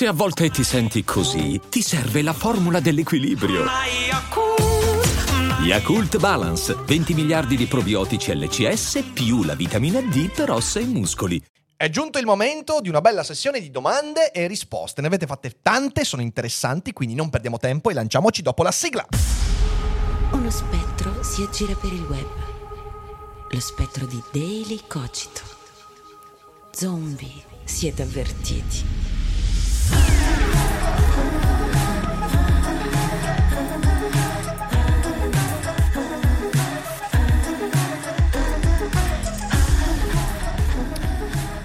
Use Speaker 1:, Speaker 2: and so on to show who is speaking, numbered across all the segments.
Speaker 1: Se a volte ti senti così, ti serve la formula dell'equilibrio. Yakult Balance, 20 miliardi di probiotici LCS più la vitamina D per ossa e muscoli.
Speaker 2: È giunto il momento di una bella sessione di domande e risposte. Ne avete fatte tante, sono interessanti, quindi non perdiamo tempo e lanciamoci dopo la sigla.
Speaker 3: Uno spettro si aggira per il web. Lo spettro di Daily Cogito. Zombie, siete avvertiti.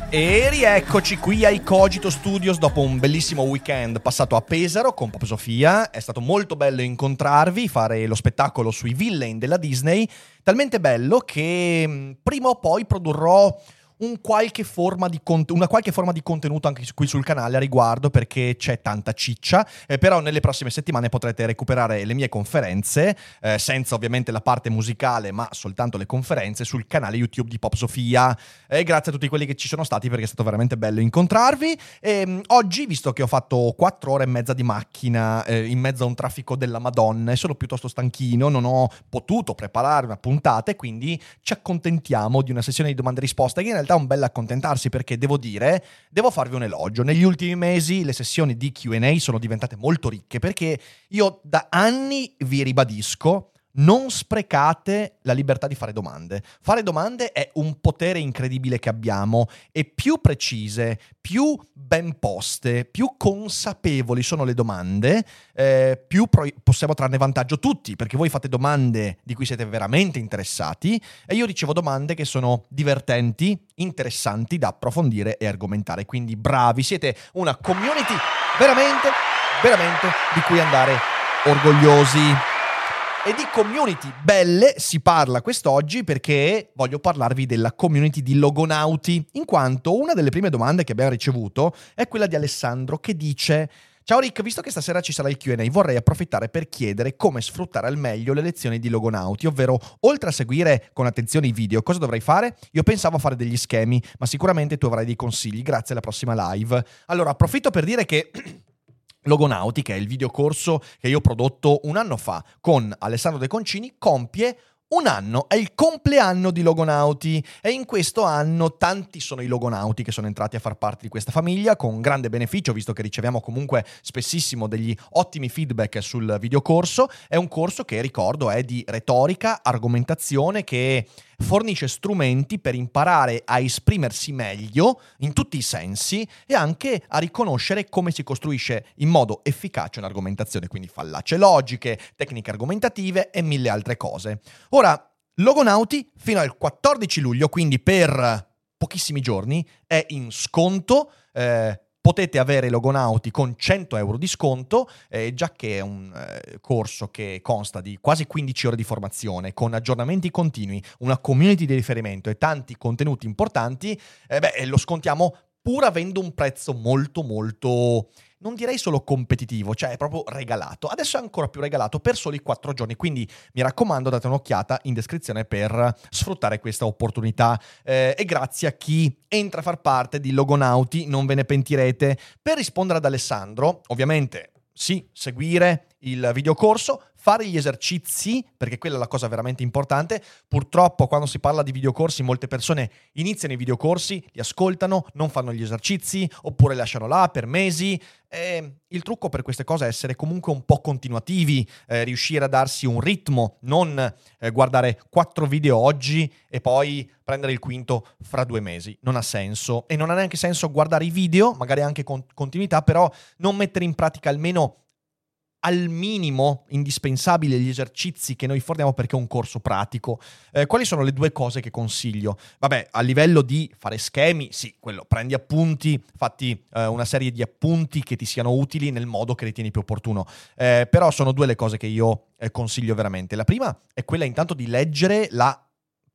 Speaker 2: E rieccoci qui ai Cogito Studios dopo un bellissimo weekend passato a Pesaro con Pop Sofia. È stato molto bello incontrarvi, fare lo spettacolo sui villain della Disney. Talmente bello che mm, prima o poi produrrò un qualche cont- una qualche forma di contenuto anche qui sul canale a riguardo perché c'è tanta ciccia, eh, però nelle prossime settimane potrete recuperare le mie conferenze, eh, senza ovviamente la parte musicale, ma soltanto le conferenze sul canale YouTube di Pop Sofia. E grazie a tutti quelli che ci sono stati perché è stato veramente bello incontrarvi. E, mh, oggi, visto che ho fatto 4 ore e mezza di macchina eh, in mezzo a un traffico della Madonna e sono piuttosto stanchino, non ho potuto preparare una puntata e quindi ci accontentiamo di una sessione di domande e risposte che in realtà è un bel accontentarsi perché devo dire, devo farvi un elogio. Negli ultimi mesi le sessioni di QA sono diventate molto ricche perché io da anni vi ribadisco non sprecate la libertà di fare domande. Fare domande è un potere incredibile che abbiamo e più precise, più ben poste, più consapevoli sono le domande, eh, più pro- possiamo trarne vantaggio tutti, perché voi fate domande di cui siete veramente interessati e io ricevo domande che sono divertenti, interessanti da approfondire e argomentare. Quindi bravi, siete una community veramente, veramente di cui andare orgogliosi. E di community belle si parla quest'oggi perché voglio parlarvi della community di Logonauti, in quanto una delle prime domande che abbiamo ricevuto è quella di Alessandro che dice Ciao Rick, visto che stasera ci sarà il QA, vorrei approfittare per chiedere come sfruttare al meglio le lezioni di Logonauti, ovvero oltre a seguire con attenzione i video, cosa dovrei fare? Io pensavo a fare degli schemi, ma sicuramente tu avrai dei consigli, grazie alla prossima live. Allora, approfitto per dire che Logonauti, che è il videocorso che io ho prodotto un anno fa con Alessandro De Concini, compie un anno, è il compleanno di Logonauti e in questo anno tanti sono i Logonauti che sono entrati a far parte di questa famiglia con grande beneficio visto che riceviamo comunque spessissimo degli ottimi feedback sul videocorso. È un corso che ricordo è di retorica, argomentazione che fornisce strumenti per imparare a esprimersi meglio in tutti i sensi e anche a riconoscere come si costruisce in modo efficace un'argomentazione, quindi fallacie logiche, tecniche argomentative e mille altre cose. Ora, Logonauti fino al 14 luglio, quindi per pochissimi giorni, è in sconto. Eh, potete avere Logonauti con 100 euro di sconto, eh, già che è un eh, corso che consta di quasi 15 ore di formazione, con aggiornamenti continui, una community di riferimento e tanti contenuti importanti, eh, beh, lo scontiamo pur avendo un prezzo molto molto non direi solo competitivo, cioè è proprio regalato. Adesso è ancora più regalato per soli 4 giorni, quindi mi raccomando date un'occhiata in descrizione per sfruttare questa opportunità. Eh, e grazie a chi entra a far parte di Logonauti, non ve ne pentirete. Per rispondere ad Alessandro, ovviamente sì, seguire il videocorso, fare gli esercizi, perché quella è la cosa veramente importante. Purtroppo quando si parla di videocorsi molte persone iniziano i videocorsi, li ascoltano, non fanno gli esercizi oppure lasciano là per mesi. E il trucco per queste cose è essere comunque un po' continuativi, eh, riuscire a darsi un ritmo, non eh, guardare quattro video oggi e poi prendere il quinto fra due mesi. Non ha senso e non ha neanche senso guardare i video, magari anche con continuità, però non mettere in pratica almeno al minimo indispensabile gli esercizi che noi forniamo perché è un corso pratico. Eh, quali sono le due cose che consiglio? Vabbè, a livello di fare schemi, sì, quello, prendi appunti, fatti eh, una serie di appunti che ti siano utili nel modo che ritieni più opportuno. Eh, però sono due le cose che io eh, consiglio veramente. La prima è quella intanto di leggere la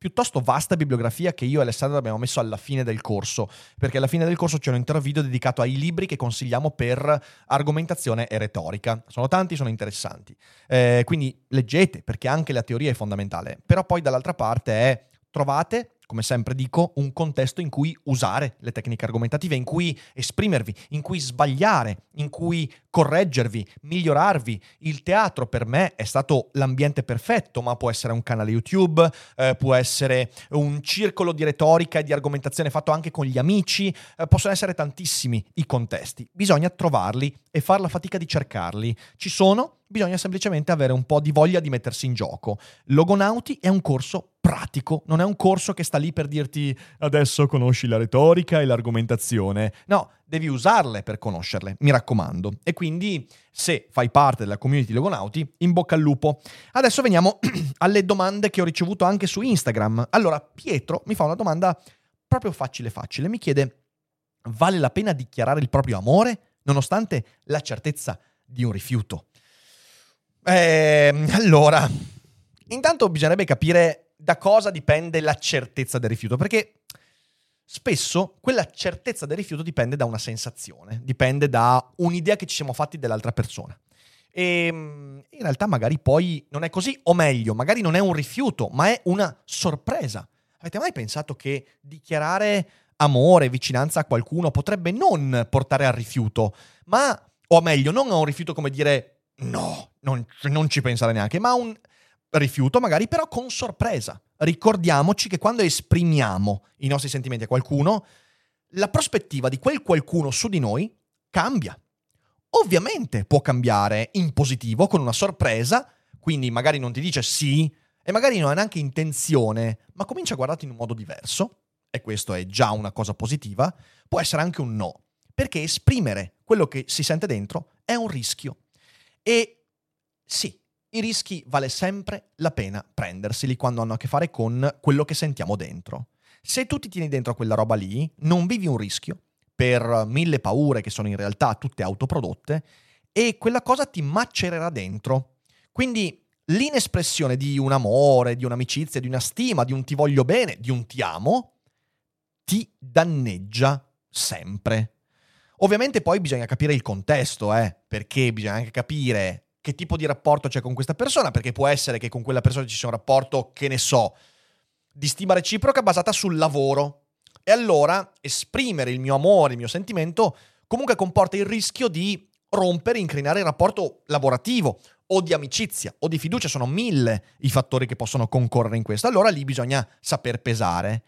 Speaker 2: piuttosto vasta bibliografia che io e Alessandro abbiamo messo alla fine del corso, perché alla fine del corso c'è un intero video dedicato ai libri che consigliamo per argomentazione e retorica. Sono tanti, sono interessanti. Eh, quindi leggete, perché anche la teoria è fondamentale. Però poi dall'altra parte è trovate come sempre dico, un contesto in cui usare le tecniche argomentative, in cui esprimervi, in cui sbagliare, in cui correggervi, migliorarvi. Il teatro per me è stato l'ambiente perfetto, ma può essere un canale YouTube, eh, può essere un circolo di retorica e di argomentazione fatto anche con gli amici, eh, possono essere tantissimi i contesti. Bisogna trovarli e far la fatica di cercarli. Ci sono, bisogna semplicemente avere un po' di voglia di mettersi in gioco. Logonauti è un corso pratico, non è un corso che sta lì per dirti adesso conosci la retorica e l'argomentazione. No, devi usarle per conoscerle, mi raccomando. E quindi, se fai parte della community Logonauti, in bocca al lupo. Adesso veniamo alle domande che ho ricevuto anche su Instagram. Allora, Pietro mi fa una domanda proprio facile facile, mi chiede, vale la pena dichiarare il proprio amore nonostante la certezza di un rifiuto? Eh, allora, intanto bisognerebbe capire da cosa dipende la certezza del rifiuto, perché spesso quella certezza del rifiuto dipende da una sensazione, dipende da un'idea che ci siamo fatti dell'altra persona. E ehm, in realtà magari poi non è così, o meglio, magari non è un rifiuto, ma è una sorpresa. Avete mai pensato che dichiarare amore, vicinanza a qualcuno potrebbe non portare al rifiuto, ma, o meglio, non a un rifiuto come dire No, non, non ci pensare neanche, ma un rifiuto magari però con sorpresa. Ricordiamoci che quando esprimiamo i nostri sentimenti a qualcuno, la prospettiva di quel qualcuno su di noi cambia. Ovviamente può cambiare in positivo con una sorpresa, quindi magari non ti dice sì e magari non ha neanche intenzione, ma comincia a guardarti in un modo diverso, e questo è già una cosa positiva, può essere anche un no, perché esprimere quello che si sente dentro è un rischio. E sì, i rischi vale sempre la pena prenderseli quando hanno a che fare con quello che sentiamo dentro. Se tu ti tieni dentro quella roba lì, non vivi un rischio per mille paure che sono in realtà tutte autoprodotte e quella cosa ti macererà dentro. Quindi l'inespressione di un amore, di un'amicizia, di una stima, di un ti voglio bene, di un ti amo, ti danneggia sempre. Ovviamente poi bisogna capire il contesto, eh, perché bisogna anche capire che tipo di rapporto c'è con questa persona, perché può essere che con quella persona ci sia un rapporto, che ne so, di stima reciproca basata sul lavoro. E allora esprimere il mio amore, il mio sentimento, comunque comporta il rischio di rompere, incrinare il rapporto lavorativo o di amicizia o di fiducia. Sono mille i fattori che possono concorrere in questo. Allora lì bisogna saper pesare.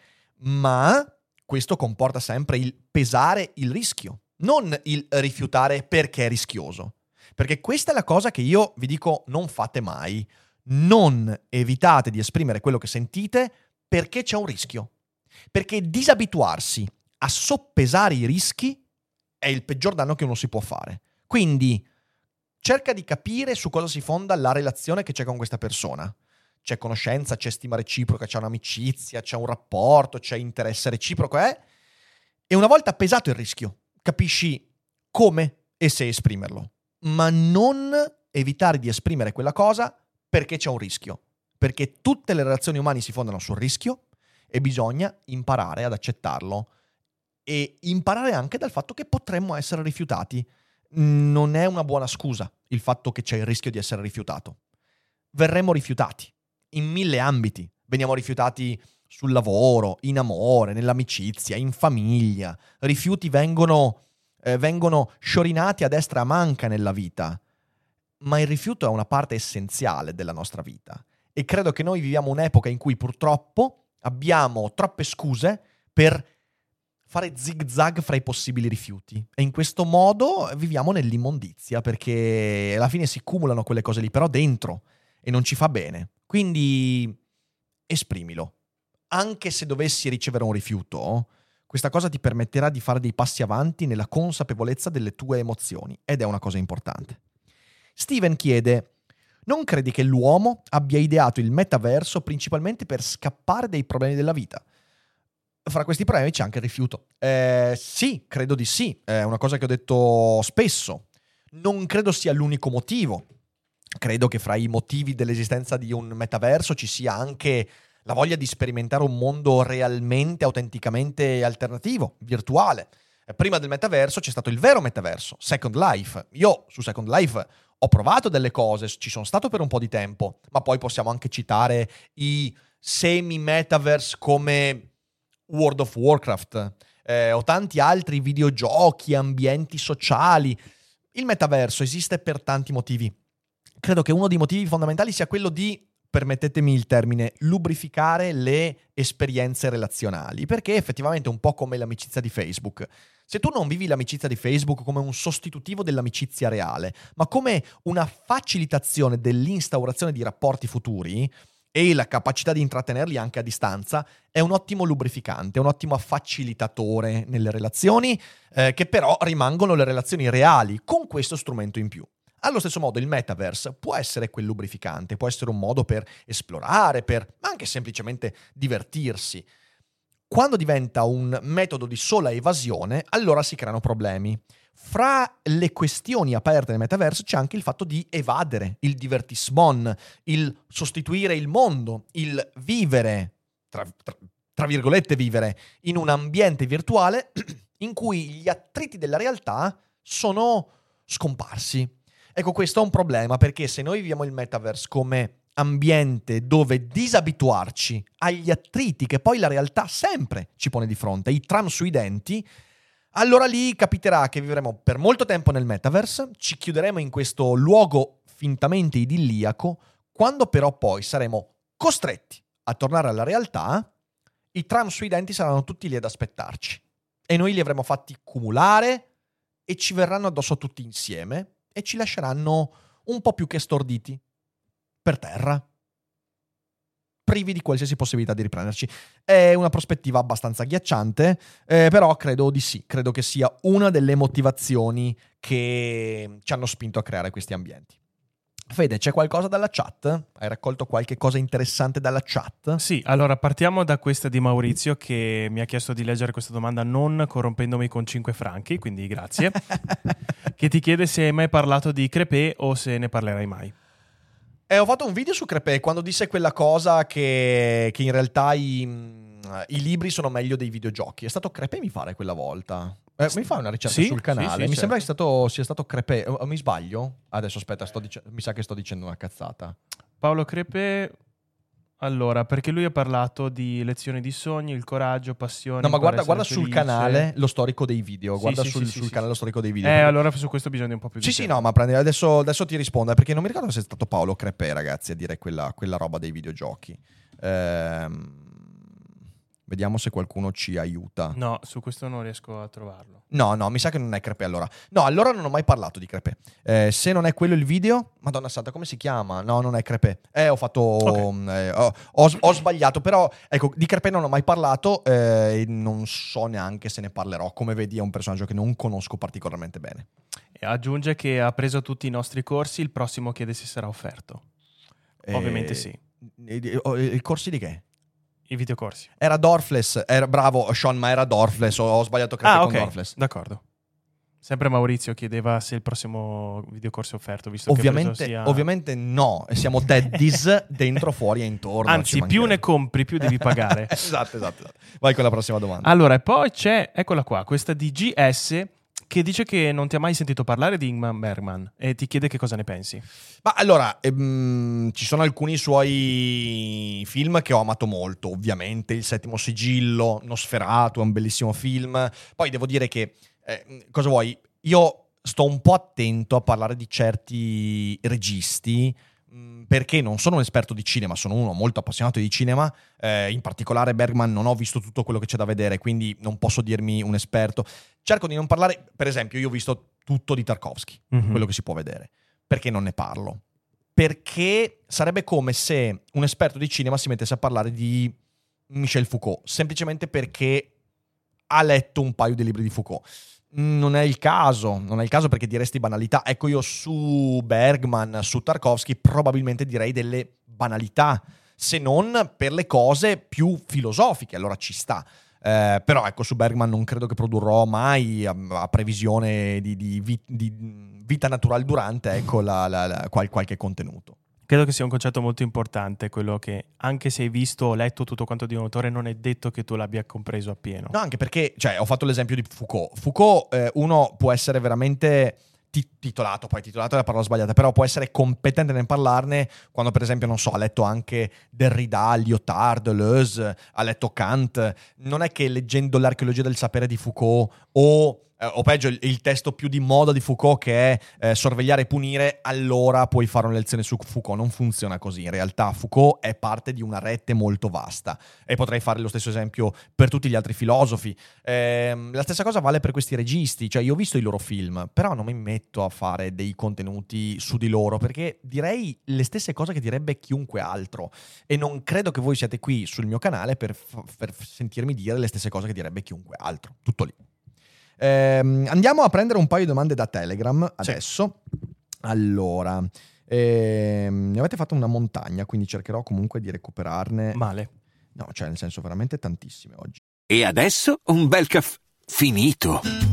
Speaker 2: Ma questo comporta sempre il pesare il rischio non il rifiutare perché è rischioso. Perché questa è la cosa che io vi dico non fate mai. Non evitate di esprimere quello che sentite perché c'è un rischio. Perché disabituarsi a soppesare i rischi è il peggior danno che uno si può fare. Quindi cerca di capire su cosa si fonda la relazione che c'è con questa persona. C'è conoscenza, c'è stima reciproca, c'è un'amicizia, c'è un rapporto, c'è interesse reciproco, eh? E una volta pesato il rischio, capisci come e se esprimerlo, ma non evitare di esprimere quella cosa perché c'è un rischio, perché tutte le relazioni umane si fondano sul rischio e bisogna imparare ad accettarlo e imparare anche dal fatto che potremmo essere rifiutati. Non è una buona scusa il fatto che c'è il rischio di essere rifiutato. Verremo rifiutati in mille ambiti. Veniamo rifiutati sul lavoro, in amore, nell'amicizia, in famiglia. Rifiuti vengono, eh, vengono sciorinati a destra a manca nella vita. Ma il rifiuto è una parte essenziale della nostra vita. E credo che noi viviamo un'epoca in cui purtroppo abbiamo troppe scuse per fare zig zag fra i possibili rifiuti. E in questo modo viviamo nell'immondizia, perché alla fine si cumulano quelle cose lì, però dentro, e non ci fa bene. Quindi esprimilo anche se dovessi ricevere un rifiuto, questa cosa ti permetterà di fare dei passi avanti nella consapevolezza delle tue emozioni ed è una cosa importante. Steven chiede, non credi che l'uomo abbia ideato il metaverso principalmente per scappare dai problemi della vita? Fra questi problemi c'è anche il rifiuto. Eh, sì, credo di sì, è una cosa che ho detto spesso. Non credo sia l'unico motivo. Credo che fra i motivi dell'esistenza di un metaverso ci sia anche la voglia di sperimentare un mondo realmente, autenticamente alternativo, virtuale. Prima del metaverso c'è stato il vero metaverso, Second Life. Io su Second Life ho provato delle cose, ci sono stato per un po' di tempo, ma poi possiamo anche citare i semi-metaverse come World of Warcraft eh, o tanti altri videogiochi, ambienti sociali. Il metaverso esiste per tanti motivi. Credo che uno dei motivi fondamentali sia quello di permettetemi il termine, lubrificare le esperienze relazionali, perché effettivamente è un po' come l'amicizia di Facebook. Se tu non vivi l'amicizia di Facebook come un sostitutivo dell'amicizia reale, ma come una facilitazione dell'instaurazione di rapporti futuri, e la capacità di intrattenerli anche a distanza è un ottimo lubrificante, un ottimo facilitatore nelle relazioni, eh, che però rimangono le relazioni reali con questo strumento in più. Allo stesso modo il metaverse può essere quel lubrificante, può essere un modo per esplorare, per anche semplicemente divertirsi. Quando diventa un metodo di sola evasione, allora si creano problemi. Fra le questioni aperte nel metaverso c'è anche il fatto di evadere, il divertissement, il sostituire il mondo, il vivere, tra, tra, tra virgolette vivere, in un ambiente virtuale in cui gli attriti della realtà sono scomparsi. Ecco, questo è un problema perché se noi viviamo il metaverse come ambiente dove disabituarci agli attriti che poi la realtà sempre ci pone di fronte, i tram sui denti, allora lì capiterà che vivremo per molto tempo nel metaverse, ci chiuderemo in questo luogo fintamente idilliaco, quando però poi saremo costretti a tornare alla realtà, i tram sui denti saranno tutti lì ad aspettarci. E noi li avremo fatti cumulare e ci verranno addosso tutti insieme e ci lasceranno un po' più che storditi per terra, privi di qualsiasi possibilità di riprenderci. È una prospettiva abbastanza agghiacciante, eh, però credo di sì, credo che sia una delle motivazioni che ci hanno spinto a creare questi ambienti. Fede, c'è qualcosa dalla chat? Hai raccolto qualche cosa interessante dalla chat?
Speaker 4: Sì, allora partiamo da questa di Maurizio che mi ha chiesto di leggere questa domanda non corrompendomi con 5 franchi, quindi grazie. che ti chiede se hai mai parlato di Crepè o se ne parlerai mai.
Speaker 2: Eh, ho fatto un video su Crepè quando disse quella cosa che, che in realtà i, i, libri sono meglio dei videogiochi. È stato Crepè mi fare quella volta. Eh, mi fai una ricerca sì, sul canale? Sì, sì, mi certo. sembra che stato, sia stato Crepè. O, mi sbaglio? Adesso aspetta, dic- mi sa che sto dicendo una cazzata.
Speaker 4: Paolo Crepe allora, perché lui ha parlato di lezioni di sogni, il coraggio, passione.
Speaker 2: No, ma guarda, guarda sul canale lo storico dei video. Guarda sul, sul canale lo storico dei video.
Speaker 4: Eh, allora su questo bisogna un po' più
Speaker 2: di Sì, sì, no, ma prendi, adesso, adesso, ti rispondo. Perché non mi ricordo se è stato Paolo Crepe, ragazzi, a dire quella, quella roba dei videogiochi. Ehm Vediamo se qualcuno ci aiuta.
Speaker 4: No, su questo non riesco a trovarlo.
Speaker 2: No, no, mi sa che non è Crepe allora. No, allora non ho mai parlato di Crepe. Eh, se non è quello il video, Madonna Santa, come si chiama? No, non è Crepe. Eh, ho fatto... Okay. Eh, ho, ho, ho, sbagliato, però ecco, di Crepe non ho mai parlato eh, e non so neanche se ne parlerò. Come vedi è un personaggio che non conosco particolarmente bene.
Speaker 4: E aggiunge che ha preso tutti i nostri corsi, il prossimo chiede se sarà offerto. Ovviamente sì.
Speaker 2: I corsi di che?
Speaker 4: I videocorsi.
Speaker 2: Era Dorfless, era bravo Sean, ma era Dorfless, ho, ho sbagliato credo ah, okay. con Dorfless.
Speaker 4: D'accordo. Sempre Maurizio chiedeva se il prossimo videocorso è offerto, visto
Speaker 2: ovviamente,
Speaker 4: che sia...
Speaker 2: ovviamente no, siamo Teddy's dentro, fuori e intorno.
Speaker 4: Anzi, più ne compri, più devi pagare.
Speaker 2: esatto, esatto, esatto. Vai con la prossima domanda.
Speaker 4: Allora, e poi c'è, eccola qua, questa di GS che dice che non ti ha mai sentito parlare di Ingmar Bergman e ti chiede che cosa ne pensi.
Speaker 2: Ma allora, ehm, ci sono alcuni suoi film che ho amato molto, ovviamente, Il settimo sigillo, Nosferatu è un bellissimo film. Poi devo dire che, eh, cosa vuoi, io sto un po' attento a parlare di certi registi Mm, perché non sono un esperto di cinema, sono uno molto appassionato di cinema, eh, in particolare Bergman non ho visto tutto quello che c'è da vedere, quindi non posso dirmi un esperto. Cerco di non parlare, per esempio, io ho visto tutto di Tarkovsky, mm-hmm. quello che si può vedere. Perché non ne parlo? Perché sarebbe come se un esperto di cinema si mettesse a parlare di Michel Foucault, semplicemente perché ha letto un paio di libri di Foucault non è il caso, non è il caso perché diresti banalità. Ecco, io su Bergman, su Tarkovsky, probabilmente direi delle banalità, se non per le cose più filosofiche, allora ci sta. Eh, però ecco, su Bergman non credo che produrrò mai a, a previsione di, di, di, vita naturale durante ecco, la, la, la, qual, qualche contenuto.
Speaker 4: Credo che sia un concetto molto importante, quello che anche se hai visto o letto tutto quanto di un autore, non è detto che tu l'abbia compreso appieno.
Speaker 2: No, anche perché, cioè, ho fatto l'esempio di Foucault. Foucault, eh, uno può essere veramente titolato, poi titolato è la parola sbagliata, però può essere competente nel parlarne quando per esempio, non so, ha letto anche Derrida, Lyotard, Deleuze, ha letto Kant. Non è che leggendo l'archeologia del sapere di Foucault o eh, o peggio il, il, testo più di moda di Foucault che è eh, sorvegliare e punire, allora puoi fare una lezione su Foucault. Non funziona così. In realtà Foucault è parte di una rete molto vasta e potrei fare lo stesso esempio per tutti gli altri filosofi. Eh, la stessa cosa vale per questi registi, cioè io ho visto i loro film, però non mi metto a fare dei contenuti su di loro perché direi le stesse cose che direbbe chiunque altro e non credo che voi siate qui sul mio canale per, f- per sentirmi dire le stesse cose che direbbe chiunque altro. Tutto lì. Ehm, andiamo a prendere un paio di domande da Telegram adesso. Sì. Allora, ehm, ne avete fatto una montagna, quindi cercherò comunque di recuperarne.
Speaker 4: Male.
Speaker 2: No, cioè nel senso veramente tantissime oggi.
Speaker 5: E adesso un bel caffè finito.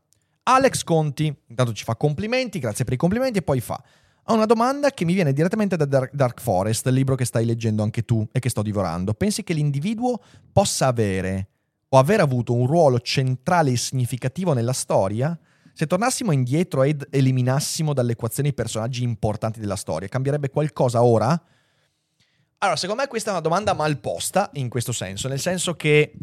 Speaker 2: Alex Conti, intanto ci fa complimenti, grazie per i complimenti e poi fa ho una domanda che mi viene direttamente da Dark Forest, il libro che stai leggendo anche tu e che sto divorando. Pensi che l'individuo possa avere o aver avuto un ruolo centrale e significativo nella storia? Se tornassimo indietro ed eliminassimo dall'equazione i personaggi importanti della storia, cambierebbe qualcosa ora? Allora, secondo me questa è una domanda mal posta in questo senso, nel senso che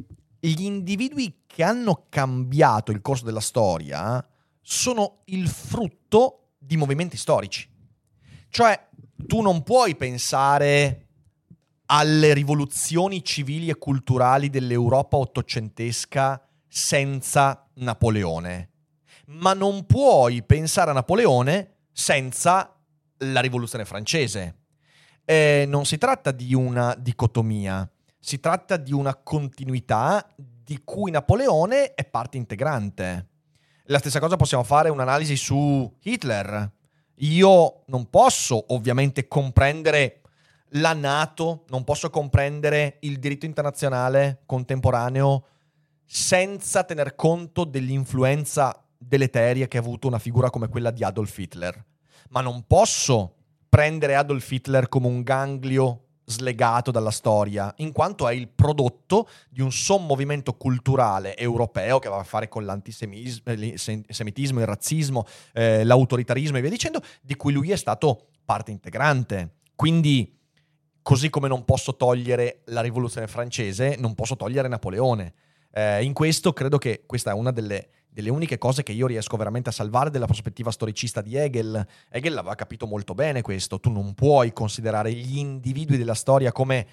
Speaker 2: gli individui che hanno cambiato il corso della storia sono il frutto di movimenti storici. Cioè, tu non puoi pensare alle rivoluzioni civili e culturali dell'Europa ottocentesca senza Napoleone, ma non puoi pensare a Napoleone senza la rivoluzione francese. Eh, non si tratta di una dicotomia, si tratta di una continuità di cui Napoleone è parte integrante. La stessa cosa possiamo fare un'analisi su Hitler. Io non posso ovviamente comprendere la Nato, non posso comprendere il diritto internazionale contemporaneo senza tener conto dell'influenza deleteria che ha avuto una figura come quella di Adolf Hitler. Ma non posso prendere Adolf Hitler come un ganglio slegato dalla storia, in quanto è il prodotto di un sommovimento culturale europeo che aveva a fare con l'antisemitismo, il razzismo, eh, l'autoritarismo e via dicendo, di cui lui è stato parte integrante. Quindi, così come non posso togliere la rivoluzione francese, non posso togliere Napoleone. Eh, in questo credo che questa è una delle delle uniche cose che io riesco veramente a salvare della prospettiva storicista di Hegel. Hegel aveva capito molto bene questo, tu non puoi considerare gli individui della storia come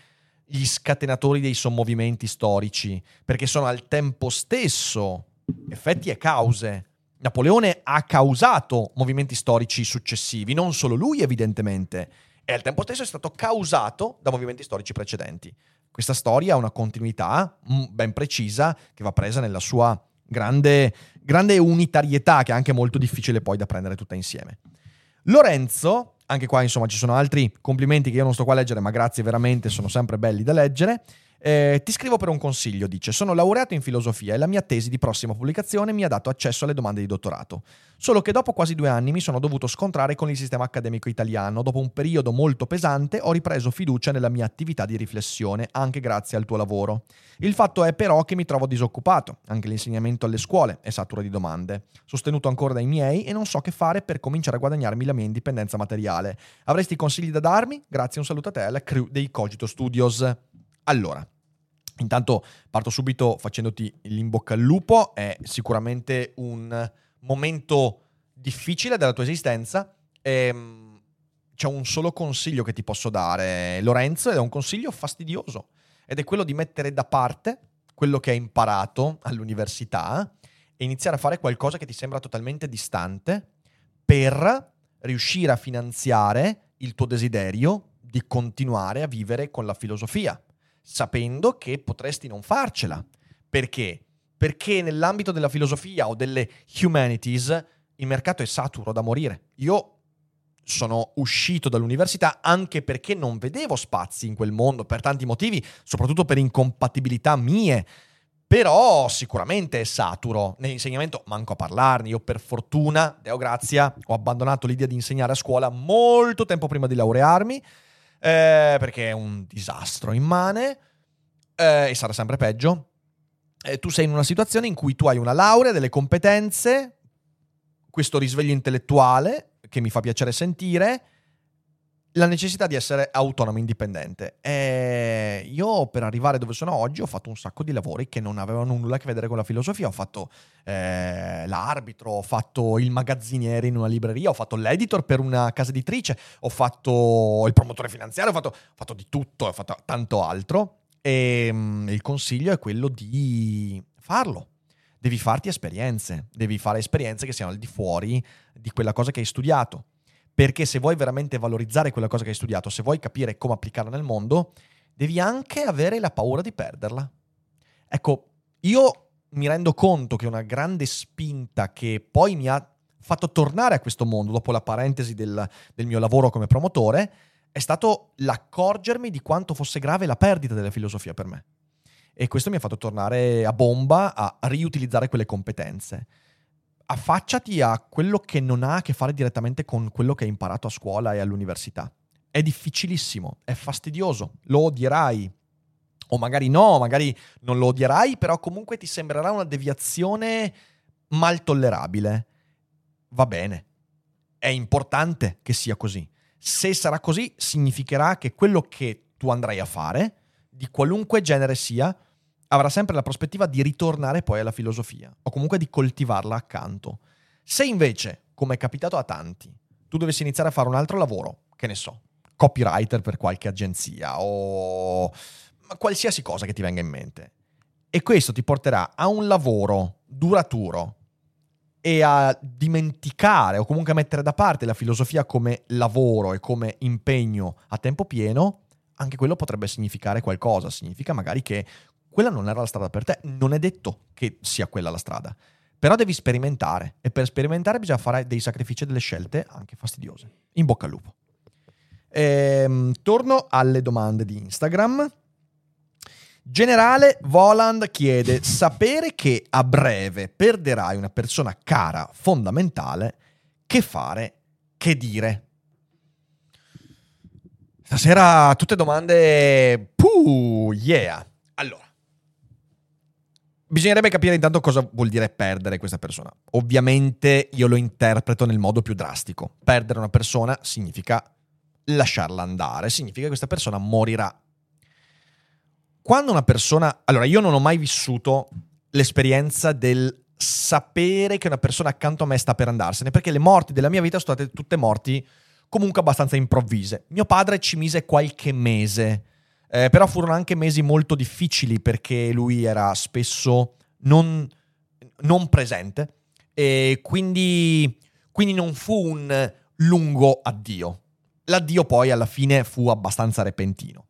Speaker 2: gli scatenatori dei sommovimenti storici, perché sono al tempo stesso effetti e cause. Napoleone ha causato movimenti storici successivi, non solo lui evidentemente, e al tempo stesso è stato causato da movimenti storici precedenti. Questa storia ha una continuità mm, ben precisa che va presa nella sua grande, grande unitarietà che è anche molto difficile poi da prendere tutta insieme. Lorenzo, anche qua insomma ci sono altri complimenti che io non sto qua a leggere, ma grazie veramente, sono sempre belli da leggere. Eh, ti scrivo per un consiglio, dice. Sono laureato in filosofia e la mia tesi di prossima pubblicazione mi ha dato accesso alle domande di dottorato. Solo che dopo quasi due anni mi sono dovuto scontrare con il sistema accademico italiano. Dopo un periodo molto pesante ho ripreso fiducia nella mia attività di riflessione, anche grazie al tuo lavoro. Il fatto è però che mi trovo disoccupato. Anche l'insegnamento alle scuole è saturo di domande. Sostenuto ancora dai miei e non so che fare per cominciare a guadagnarmi la mia indipendenza materiale. Avresti consigli da darmi? Grazie, un saluto a te alla crew dei Cogito Studios. Allora, Intanto parto subito facendoti l'imbocca al lupo, è sicuramente un momento difficile della tua esistenza. Ehm, c'è un solo consiglio che ti posso dare, Lorenzo, ed è un consiglio fastidioso, ed è quello di mettere da parte quello che hai imparato all'università e iniziare a fare qualcosa che ti sembra totalmente distante per riuscire a finanziare il tuo desiderio di continuare a vivere con la filosofia sapendo che potresti non farcela. Perché? Perché nell'ambito della filosofia o delle humanities il mercato è saturo da morire. Io sono uscito dall'università anche perché non vedevo spazi in quel mondo per tanti motivi, soprattutto per incompatibilità mie. Però sicuramente è saturo. Nell'insegnamento manco a parlarne. Io per fortuna, Deo grazia, ho abbandonato l'idea di insegnare a scuola molto tempo prima di laurearmi, eh, perché è un disastro immane eh, e sarà sempre peggio. Eh, tu sei in una situazione in cui tu hai una laurea, delle competenze, questo risveglio intellettuale che mi fa piacere sentire, la necessità di essere autonomo, indipendente. E io per arrivare dove sono oggi ho fatto un sacco di lavori che non avevano nulla a che vedere con la filosofia. Ho fatto eh, l'arbitro, ho fatto il magazziniere in una libreria, ho fatto l'editor per una casa editrice, ho fatto il promotore finanziario, ho fatto, ho fatto di tutto, ho fatto tanto altro. E um, il consiglio è quello di farlo. Devi farti esperienze, devi fare esperienze che siano al di fuori di quella cosa che hai studiato perché se vuoi veramente valorizzare quella cosa che hai studiato, se vuoi capire come applicarla nel mondo, devi anche avere la paura di perderla. Ecco, io mi rendo conto che una grande spinta che poi mi ha fatto tornare a questo mondo dopo la parentesi del, del mio lavoro come promotore è stato l'accorgermi di quanto fosse grave la perdita della filosofia per me. E questo mi ha fatto tornare a bomba a riutilizzare quelle competenze affacciati a quello che non ha a che fare direttamente con quello che hai imparato a scuola e all'università. È difficilissimo, è fastidioso, lo odierai. O magari no, magari non lo odierai, però comunque ti sembrerà una deviazione mal tollerabile. Va bene, è importante che sia così. Se sarà così, significherà che quello che tu andrai a fare, di qualunque genere sia, avrà sempre la prospettiva di ritornare poi alla filosofia o comunque di coltivarla accanto. Se invece, come è capitato a tanti, tu dovessi iniziare a fare un altro lavoro, che ne so, copywriter per qualche agenzia o qualsiasi cosa che ti venga in mente, e questo ti porterà a un lavoro duraturo e a dimenticare o comunque a mettere da parte la filosofia come lavoro e come impegno a tempo pieno, anche quello potrebbe significare qualcosa. Significa magari che quella non era la strada per te. Non è detto che sia quella la strada. Però devi sperimentare e per sperimentare bisogna fare dei sacrifici e delle scelte anche fastidiose. In bocca al lupo. Ehm, torno alle domande di Instagram. Generale Voland chiede: sapere che a breve perderai una persona cara, fondamentale, che fare, che dire? Stasera tutte domande. Puh, yeah. Allora, Bisognerebbe capire intanto cosa vuol dire perdere questa persona. Ovviamente io lo interpreto nel modo più drastico. Perdere una persona significa lasciarla andare, significa che questa persona morirà. Quando una persona... Allora, io non ho mai vissuto l'esperienza del sapere che una persona accanto a me sta per andarsene, perché le morti della mia vita sono state tutte morti comunque abbastanza improvvise. Mio padre ci mise qualche mese eh, però furono anche mesi molto difficili perché lui era spesso non, non presente e quindi, quindi non fu un lungo addio. L'addio poi alla fine fu abbastanza repentino.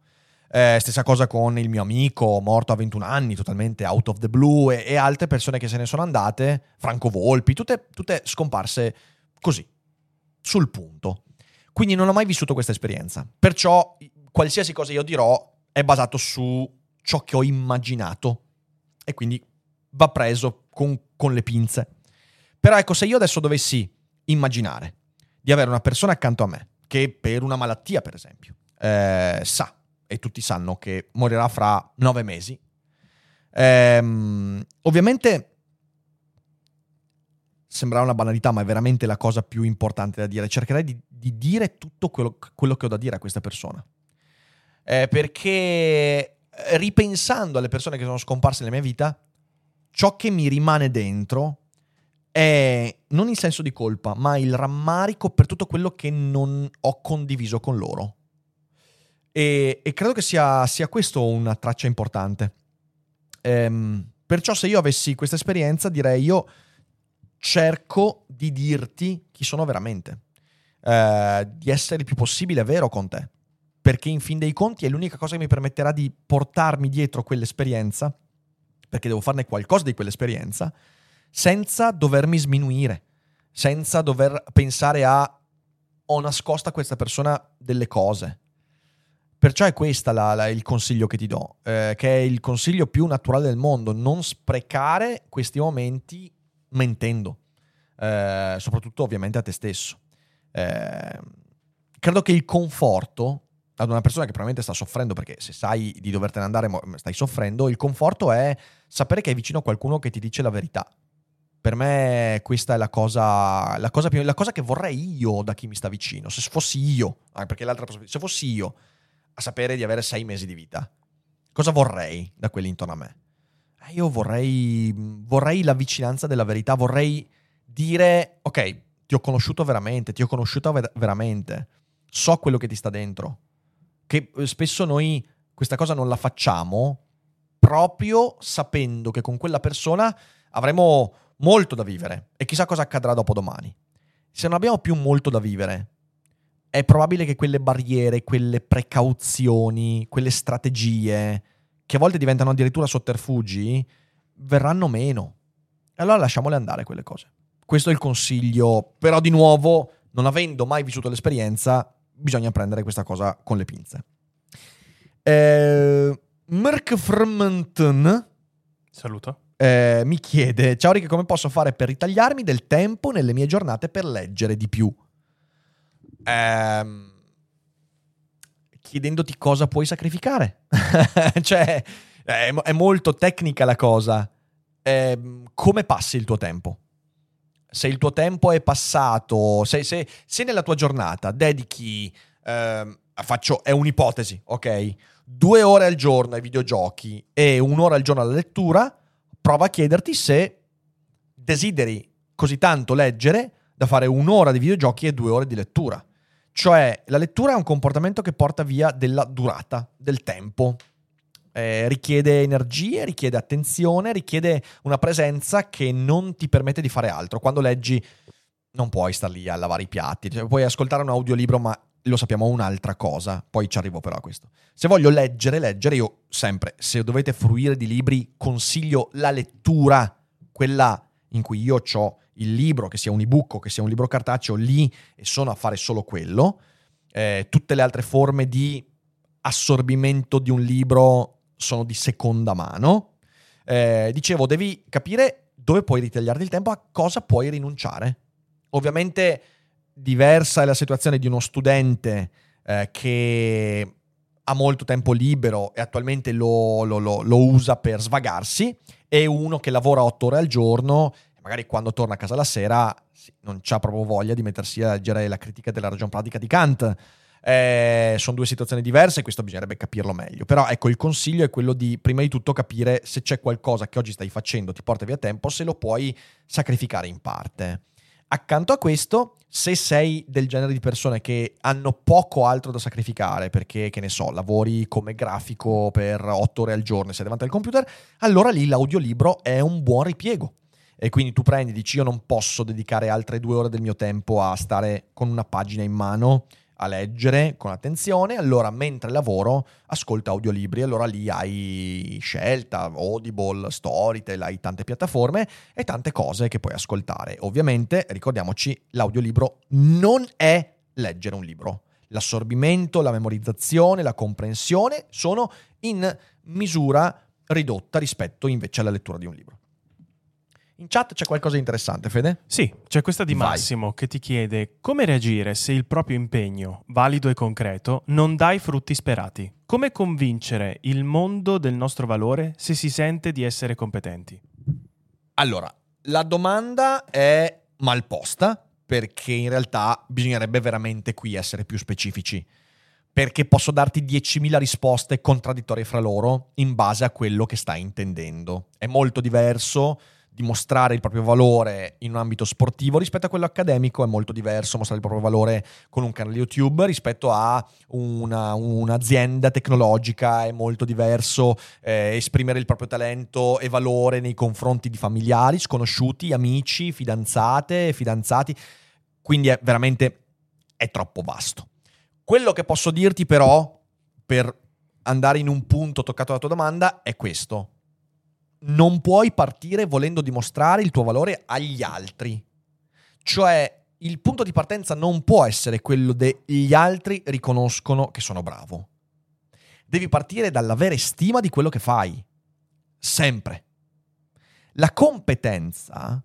Speaker 2: Eh, stessa cosa con il mio amico morto a 21 anni, totalmente out of the blue, e, e altre persone che se ne sono andate, Franco Volpi, tutte, tutte scomparse così, sul punto. Quindi non ho mai vissuto questa esperienza. Perciò qualsiasi cosa io dirò è basato su ciò che ho immaginato e quindi va preso con, con le pinze. Però ecco, se io adesso dovessi immaginare di avere una persona accanto a me che per una malattia, per esempio, eh, sa, e tutti sanno che morirà fra nove mesi, ehm, ovviamente sembra una banalità, ma è veramente la cosa più importante da dire. Cercherei di, di dire tutto quello, quello, che ho da dire a questa persona. Eh, perché eh, ripensando alle persone che sono scomparse nella mia vita, ciò che mi rimane dentro è non il senso di colpa, ma il rammarico per tutto quello che non ho condiviso con loro. E, e credo che sia, sia questo una traccia importante. Ehm, perciò se io avessi questa esperienza direi io cerco di dirti chi sono veramente, eh, di essere il più possibile vero con te, perché in fin dei conti è l'unica cosa che mi permetterà di portarmi dietro quell'esperienza, perché devo farne qualcosa di quell'esperienza, senza dovermi sminuire, senza dover pensare a ho nascosto a questa persona delle cose. Perciò è questo il consiglio che ti do, eh, che è il consiglio più naturale del mondo, non sprecare questi momenti mentendo, eh, soprattutto ovviamente a te stesso. Eh, credo che il conforto ad una persona che probabilmente sta soffrendo, perché se sai di dovertene andare stai soffrendo, il conforto è sapere che è vicino a qualcuno che ti dice la verità. Per me questa è la cosa, la cosa, più, la cosa che vorrei io da chi mi sta vicino. Se fossi io, perché l'altra se fossi io a sapere di avere sei mesi di vita, cosa vorrei da quelli intorno a me? Eh, io vorrei, vorrei la vicinanza della verità, vorrei dire, ok, ti ho conosciuto veramente, ti ho conosciuto ver- veramente, so quello che ti sta dentro. Che eh, spesso noi questa cosa non la facciamo proprio sapendo che con quella persona avremo molto da vivere e chissà cosa accadrà dopo domani. Se non abbiamo più molto da vivere, è probabile che quelle barriere, quelle precauzioni, quelle strategie, che a volte diventano addirittura sotterfugi, verranno meno. E allora lasciamole andare quelle cose. Questo è il consiglio, però di nuovo, non avendo mai vissuto l'esperienza, bisogna prendere questa cosa con le pinze. Eh, Mark Fermenton
Speaker 4: Saluto.
Speaker 2: Eh, mi chiede, ciao Rick, come posso fare per ritagliarmi del tempo nelle mie giornate per leggere di più? Eh, chiedendoti cosa puoi sacrificare. cioè, è, è, molto tecnica la cosa. Eh, come passi il tuo tempo? Se il tuo tempo è passato, se, se, se nella tua giornata dedichi, eh, faccio, è un'ipotesi, ok? Due ore al giorno ai videogiochi e un'ora al giorno alla lettura, prova a chiederti se desideri così tanto leggere da fare un'ora di videogiochi e due ore di lettura. Cioè, la lettura è un comportamento che porta via della durata, del tempo eh, richiede energie, richiede attenzione, richiede una presenza che non ti permette di fare altro. Quando leggi non puoi star lì a lavare i piatti, cioè, puoi ascoltare un audiolibro, ma lo sappiamo un'altra cosa, poi ci arrivo però a questo. Se voglio leggere, leggere, io sempre, se dovete fruire di libri, consiglio la lettura, quella in cui io ho il libro, che sia un ebook o che sia un libro cartaceo, lì e sono a fare solo quello. Eh, tutte le altre forme di assorbimento di un libro sono di seconda mano. Eh, dicevo, devi capire dove puoi ritagliarti il tempo, a cosa puoi rinunciare. Ovviamente diversa è la situazione di uno studente eh, che ha molto tempo libero e attualmente lo, lo, lo, lo, usa per svagarsi e uno che lavora otto ore al giorno magari quando torna a casa la sera non ha proprio voglia di mettersi a leggere la critica della ragion pratica di Kant eh, sono due situazioni diverse questo bisognerebbe capirlo meglio. Però ecco, il consiglio è quello di prima di tutto capire se c'è qualcosa che oggi stai facendo, ti porta via tempo, se lo puoi sacrificare in parte. Accanto a questo, se sei del genere di persone che hanno poco altro da sacrificare, perché, che ne so, lavori come grafico per otto ore al giorno e sei davanti al computer, allora lì l'audiolibro è un buon ripiego. E quindi tu prendi e dici io non posso dedicare altre due ore del mio tempo a stare con una pagina in mano a leggere con attenzione, allora mentre lavoro ascolta audiolibri, allora lì hai scelta, Audible, Storytel, hai tante piattaforme e tante cose che puoi ascoltare. Ovviamente, ricordiamoci, l'audiolibro non è leggere un libro. L'assorbimento, la memorizzazione, la comprensione sono in misura ridotta rispetto invece alla lettura di un libro. In chat c'è qualcosa di interessante, Fede?
Speaker 4: Sì, c'è questa di Vai. Massimo che ti chiede come reagire se il proprio impegno, valido e concreto, non dà i frutti sperati. Come convincere il mondo del nostro valore se si sente di essere competenti?
Speaker 2: Allora, la domanda è mal posta perché in realtà bisognerebbe veramente qui essere più specifici. Perché posso darti 10.000 risposte contraddittorie fra loro in base a quello che stai intendendo. È molto diverso dimostrare il proprio valore in un ambito sportivo rispetto a quello accademico è molto diverso mostrare il proprio valore con un canale YouTube rispetto a una, un'azienda tecnologica. È molto diverso eh, esprimere il proprio talento e valore nei confronti di familiari, sconosciuti, amici, fidanzate, fidanzati. Quindi è veramente è troppo vasto. Quello che posso dirti però per andare in un punto toccato dalla tua domanda è questo non puoi partire volendo dimostrare il tuo valore agli altri. Cioè, il punto di partenza non può essere quello degli altri riconoscono che sono bravo. Devi partire dall'avere stima di quello che fai. Sempre. La competenza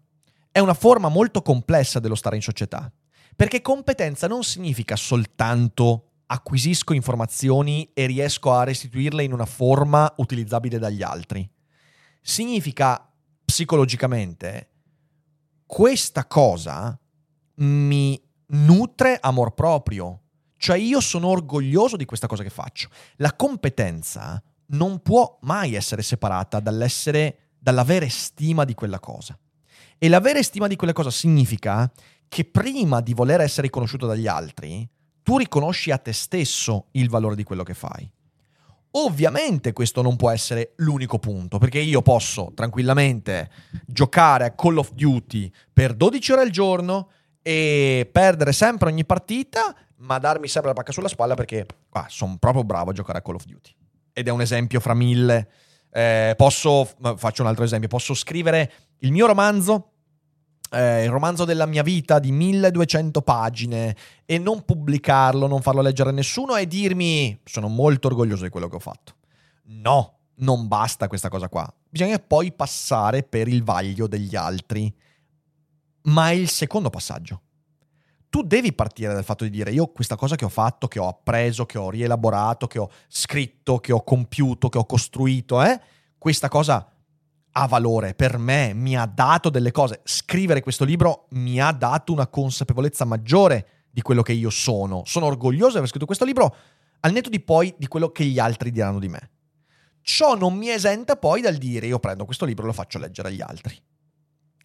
Speaker 2: è una forma molto complessa dello stare in società, perché competenza non significa soltanto acquisisco informazioni e riesco a restituirle in una forma utilizzabile dagli altri. Significa psicologicamente questa cosa mi nutre amor proprio. Cioè io sono orgoglioso di questa cosa che faccio. La competenza non può mai essere separata dall'essere, dall'avere stima di quella cosa. E l'avere stima di quella cosa significa che prima di voler essere riconosciuto dagli altri, tu riconosci a te stesso il valore di quello che fai. Ovviamente questo non può essere l'unico punto, perché io posso tranquillamente giocare a Call of Duty per 12 ore al giorno e perdere sempre ogni partita, ma darmi sempre la pacca sulla spalla perché ah, sono proprio bravo a giocare a Call of Duty. Ed è un esempio fra mille. Eh, posso, faccio un altro esempio, posso scrivere il mio romanzo eh, il romanzo della mia vita di 1200 pagine e non pubblicarlo, non farlo leggere a nessuno e dirmi sono molto orgoglioso di quello che ho fatto. No, non basta questa cosa qua. Bisogna poi passare per il vaglio degli altri. Ma è il secondo passaggio. Tu devi partire dal fatto di dire io questa cosa che ho fatto, che ho appreso, che ho rielaborato, che ho scritto, che ho compiuto, che ho costruito, eh, questa cosa ha valore per me, mi ha dato delle cose. Scrivere questo libro mi ha dato una consapevolezza maggiore di quello che io sono. Sono orgoglioso di aver scritto questo libro, al netto di poi di quello che gli altri diranno di me. Ciò non mi esenta poi dal dire io prendo questo libro e lo faccio leggere agli altri.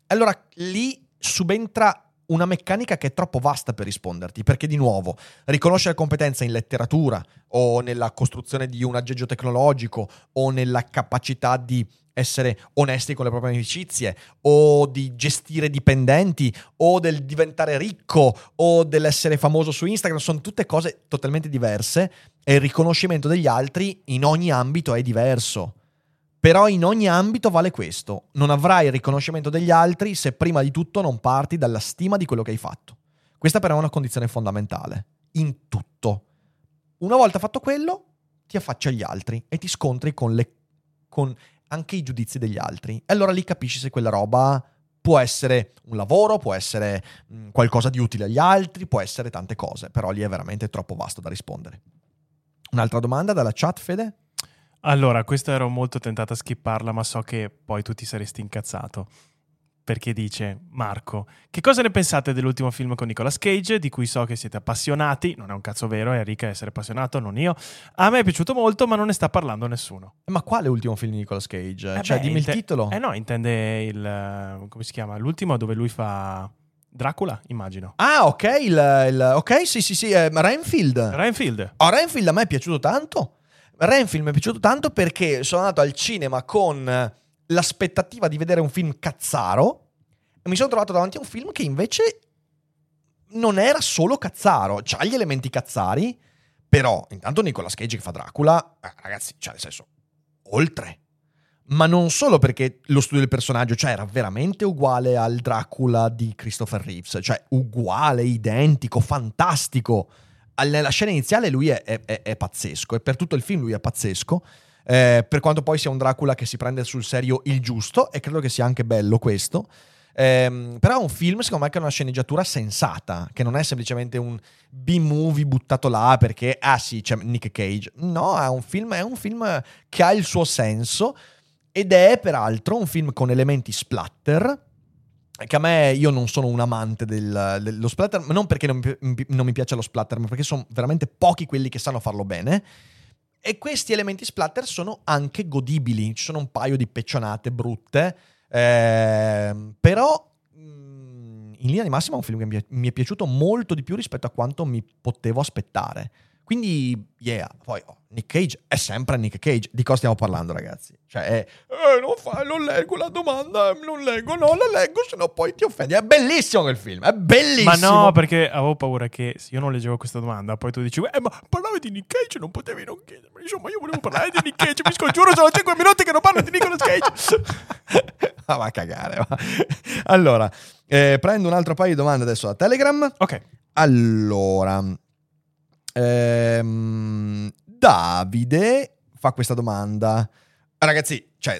Speaker 2: Allora lì subentra una meccanica che è troppo vasta per risponderti, perché di nuovo, riconoscere competenza in letteratura o nella costruzione di un aggeggio tecnologico o nella capacità di essere onesti con le proprie amicizie o di gestire dipendenti o del diventare ricco o dell'essere famoso su Instagram, sono tutte cose totalmente diverse e il riconoscimento degli altri in ogni ambito è diverso. Però in ogni ambito vale questo, non avrai il riconoscimento degli altri se prima di tutto non parti dalla stima di quello che hai fatto. Questa però è una condizione fondamentale, in tutto. Una volta fatto quello, ti affacci agli altri e ti scontri con, le, con anche i giudizi degli altri. E allora lì capisci se quella roba può essere un lavoro, può essere mh, qualcosa di utile agli altri, può essere tante cose, però lì è veramente troppo vasto da rispondere. Un'altra domanda dalla chat, Fede?
Speaker 4: Allora, questa ero molto tentata a skipparla, ma so che poi tu ti saresti incazzato perché dice Marco, che cosa ne pensate dell'ultimo film con Nicolas Cage, di cui so che siete appassionati, non è un cazzo vero, è Enrica essere appassionato, non io. A me è piaciuto molto, ma non ne sta parlando nessuno.
Speaker 2: Ma quale ultimo film di Nicolas Cage? Eh cioè, beh, dimmi
Speaker 4: inte-
Speaker 2: il titolo.
Speaker 4: Eh no, intende il... come si chiama? L'ultimo dove lui fa... Dracula, immagino.
Speaker 2: Ah, ok, il, il, ok, sì, sì, sì, eh, Renfield.
Speaker 4: Renfield.
Speaker 2: Oh, Renfield a me è piaciuto tanto. Renfield mi è piaciuto tanto perché sono andato al cinema con l'aspettativa di vedere un film cazzaro e mi sono trovato davanti a un film che invece non era solo cazzaro, c'ha gli elementi cazzari, però intanto Nicolas Cage che fa Dracula, eh, ragazzi, cioè nel senso, oltre. Ma non solo perché lo studio del personaggio, cioè era veramente uguale al Dracula di Christopher Reeves, cioè uguale, identico, fantastico. Nella scena iniziale lui è, è, è, è pazzesco e per tutto il film lui è pazzesco eh, per quanto poi sia un Dracula che si prende sul serio il giusto, e credo che sia anche bello questo. Eh, però è un film, secondo me, che ha una sceneggiatura sensata, che non è semplicemente un B-movie buttato là perché, ah sì, c'è Nick Cage. No, è un film, è un film che ha il suo senso ed è peraltro un film con elementi splatter, che a me io non sono un amante del, dello splatter, non perché non non mi piace lo splatter, ma perché sono veramente pochi quelli che sanno farlo bene. E questi elementi splatter sono anche godibili. Ci sono un paio di peccionate brutte. Eh, però mm, in linea di massima è un film che mi è piaciuto molto di più rispetto a quanto mi potevo aspettare. Quindi, yeah, poi oh, Nick Cage è sempre Nick Cage. Di cosa stiamo parlando, ragazzi? Cioè, è, eh, non, fa, non leggo la domanda, non leggo, no, la leggo, sennò poi ti offendi. È bellissimo quel film, è bellissimo.
Speaker 4: Ma no, perché avevo paura che se io non leggevo questa domanda, poi tu dici, eh, ma parlavi di Nick Cage, non potevi non chiedermi. Insomma, io volevo parlare di Nick Cage, mi scongiuro, sono 5 minuti che non parlo di Nicolas Cage.
Speaker 2: ah, va a cagare, va. Allora, Eh, prendo un altro paio di domande adesso da Telegram.
Speaker 4: Ok.
Speaker 2: Allora, ehm, Davide fa questa domanda. Ragazzi, cioè,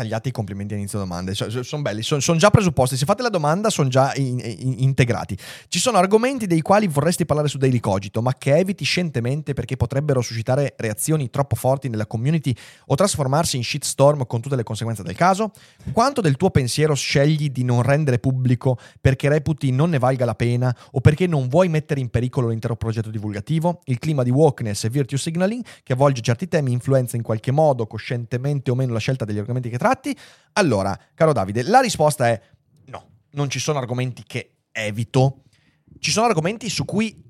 Speaker 2: tagliate i complimenti all'inizio domande, cioè, sono belli, sono già presupposti. Se fate la domanda, sono già in- in- integrati. Ci sono argomenti dei quali vorresti parlare su Daily Cogito, ma che eviti scientemente perché potrebbero suscitare reazioni troppo forti nella community o trasformarsi in shitstorm con tutte le conseguenze del caso? Quanto del tuo pensiero scegli di non rendere pubblico perché reputi non ne valga la pena o perché non vuoi mettere in pericolo l'intero progetto divulgativo? Il clima di wokeness e virtue signaling che avvolge certi temi influenza in qualche modo, coscientemente o meno, la scelta degli argomenti che tratti? Allora, caro Davide, la risposta è no, non ci sono argomenti che evito, ci sono argomenti su cui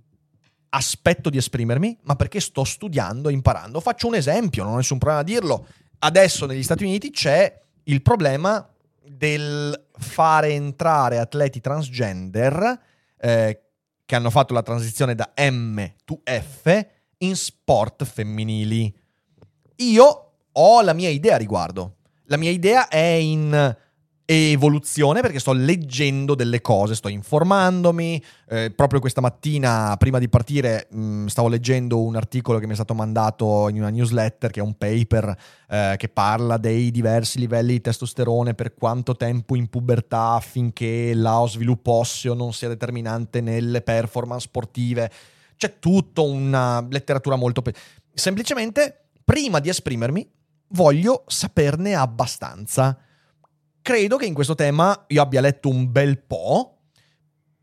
Speaker 2: aspetto di esprimermi, ma perché sto studiando e imparando. Faccio un esempio, non ho nessun problema a dirlo. Adesso negli Stati Uniti c'è il problema del fare entrare atleti transgender eh, che hanno fatto la transizione da M to F in sport femminili. Io ho la mia idea a riguardo. La mia idea è in evoluzione perché sto leggendo delle cose, sto informandomi. Eh, proprio questa mattina, prima di partire, mh, stavo leggendo un articolo che mi è stato mandato in una newsletter, che è un paper eh, che parla dei diversi livelli di testosterone, per quanto tempo in pubertà affinché lo sviluppo osseo non sia determinante nelle performance sportive. C'è tutta una letteratura molto... Pe- Semplicemente, prima di esprimermi, voglio saperne abbastanza. Credo che in questo tema io abbia letto un bel po',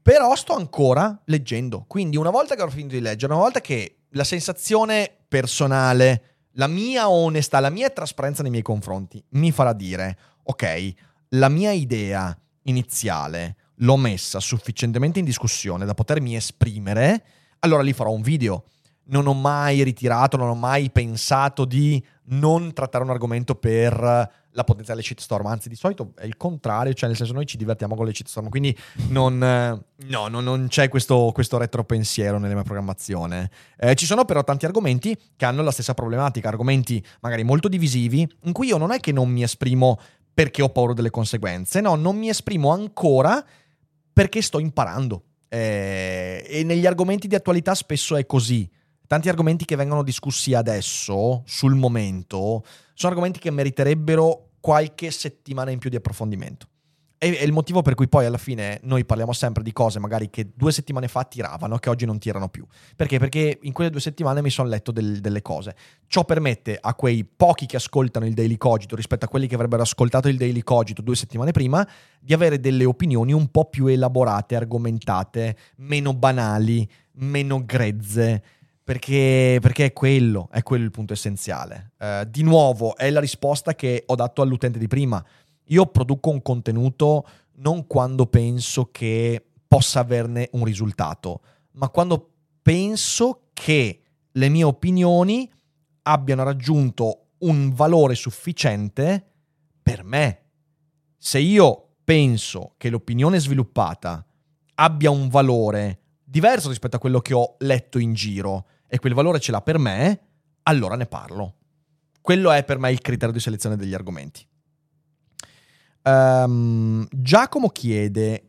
Speaker 2: però sto ancora leggendo. Quindi una volta che ho finito di leggere, una volta che la sensazione personale, la mia onestà, la mia trasparenza nei miei confronti mi farà dire, ok, la mia idea iniziale l'ho messa sufficientemente in discussione da potermi esprimere, allora lì farò un video. Non ho mai ritirato, non ho mai pensato di non trattare un argomento per la potenziale shitstorm, anzi di solito è il contrario, cioè nel senso noi ci divertiamo con le shitstorm, quindi non, eh, no, no, non c'è questo, questo retropensiero nella mia programmazione. Eh, ci sono però tanti argomenti che hanno la stessa problematica, argomenti magari molto divisivi, in cui io non è che non mi esprimo perché ho paura delle conseguenze, no, non mi esprimo ancora perché sto imparando. Eh, e negli argomenti di attualità spesso è così. Tanti argomenti che vengono discussi adesso, sul momento, sono argomenti che meriterebbero qualche settimana in più di approfondimento. E è il motivo per cui poi alla fine noi parliamo sempre di cose magari che due settimane fa tiravano, che oggi non tirano più. Perché? Perché in quelle due settimane mi sono letto del- delle cose. Ciò permette a quei pochi che ascoltano il Daily Cogito rispetto a quelli che avrebbero ascoltato il Daily Cogito due settimane prima di avere delle opinioni un po' più elaborate, argomentate, meno banali, meno grezze. Perché, perché è quello, è quello il punto essenziale. Eh, di nuovo, è la risposta che ho dato all'utente di prima. Io produco un contenuto non quando penso che possa averne un risultato, ma quando penso che le mie opinioni abbiano raggiunto un valore sufficiente per me. Se io penso che l'opinione sviluppata abbia un valore diverso rispetto a quello che ho letto in giro e quel valore ce l'ha per me, allora ne parlo. Quello è per me il criterio di selezione degli argomenti. Ehm, Giacomo chiede: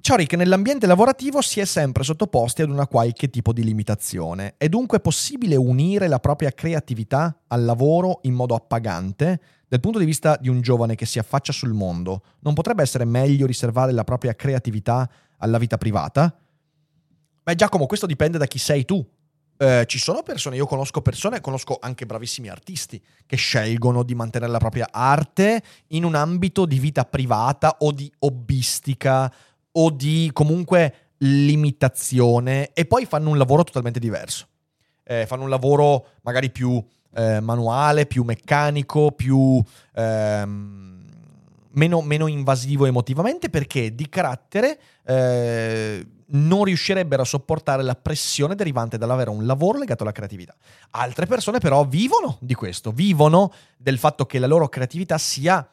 Speaker 2: Ciao Rick, nell'ambiente lavorativo si è sempre sottoposti ad una qualche tipo di limitazione. È dunque possibile unire la propria creatività al lavoro in modo appagante? Dal punto di vista di un giovane che si affaccia sul mondo, non potrebbe essere meglio riservare la propria creatività alla vita privata? Beh, Giacomo, questo dipende da chi sei tu. Eh, ci sono persone, io conosco persone, conosco anche bravissimi artisti che scelgono di mantenere la propria arte in un ambito di vita privata o di hobbistica o di comunque limitazione e poi fanno un lavoro totalmente diverso. Eh, fanno un lavoro magari più eh, manuale, più meccanico, più ehm, meno, meno invasivo emotivamente perché di carattere eh, non riuscirebbero a sopportare la pressione derivante dall'avere un lavoro legato alla creatività. Altre persone però vivono di questo, vivono del fatto che la loro creatività sia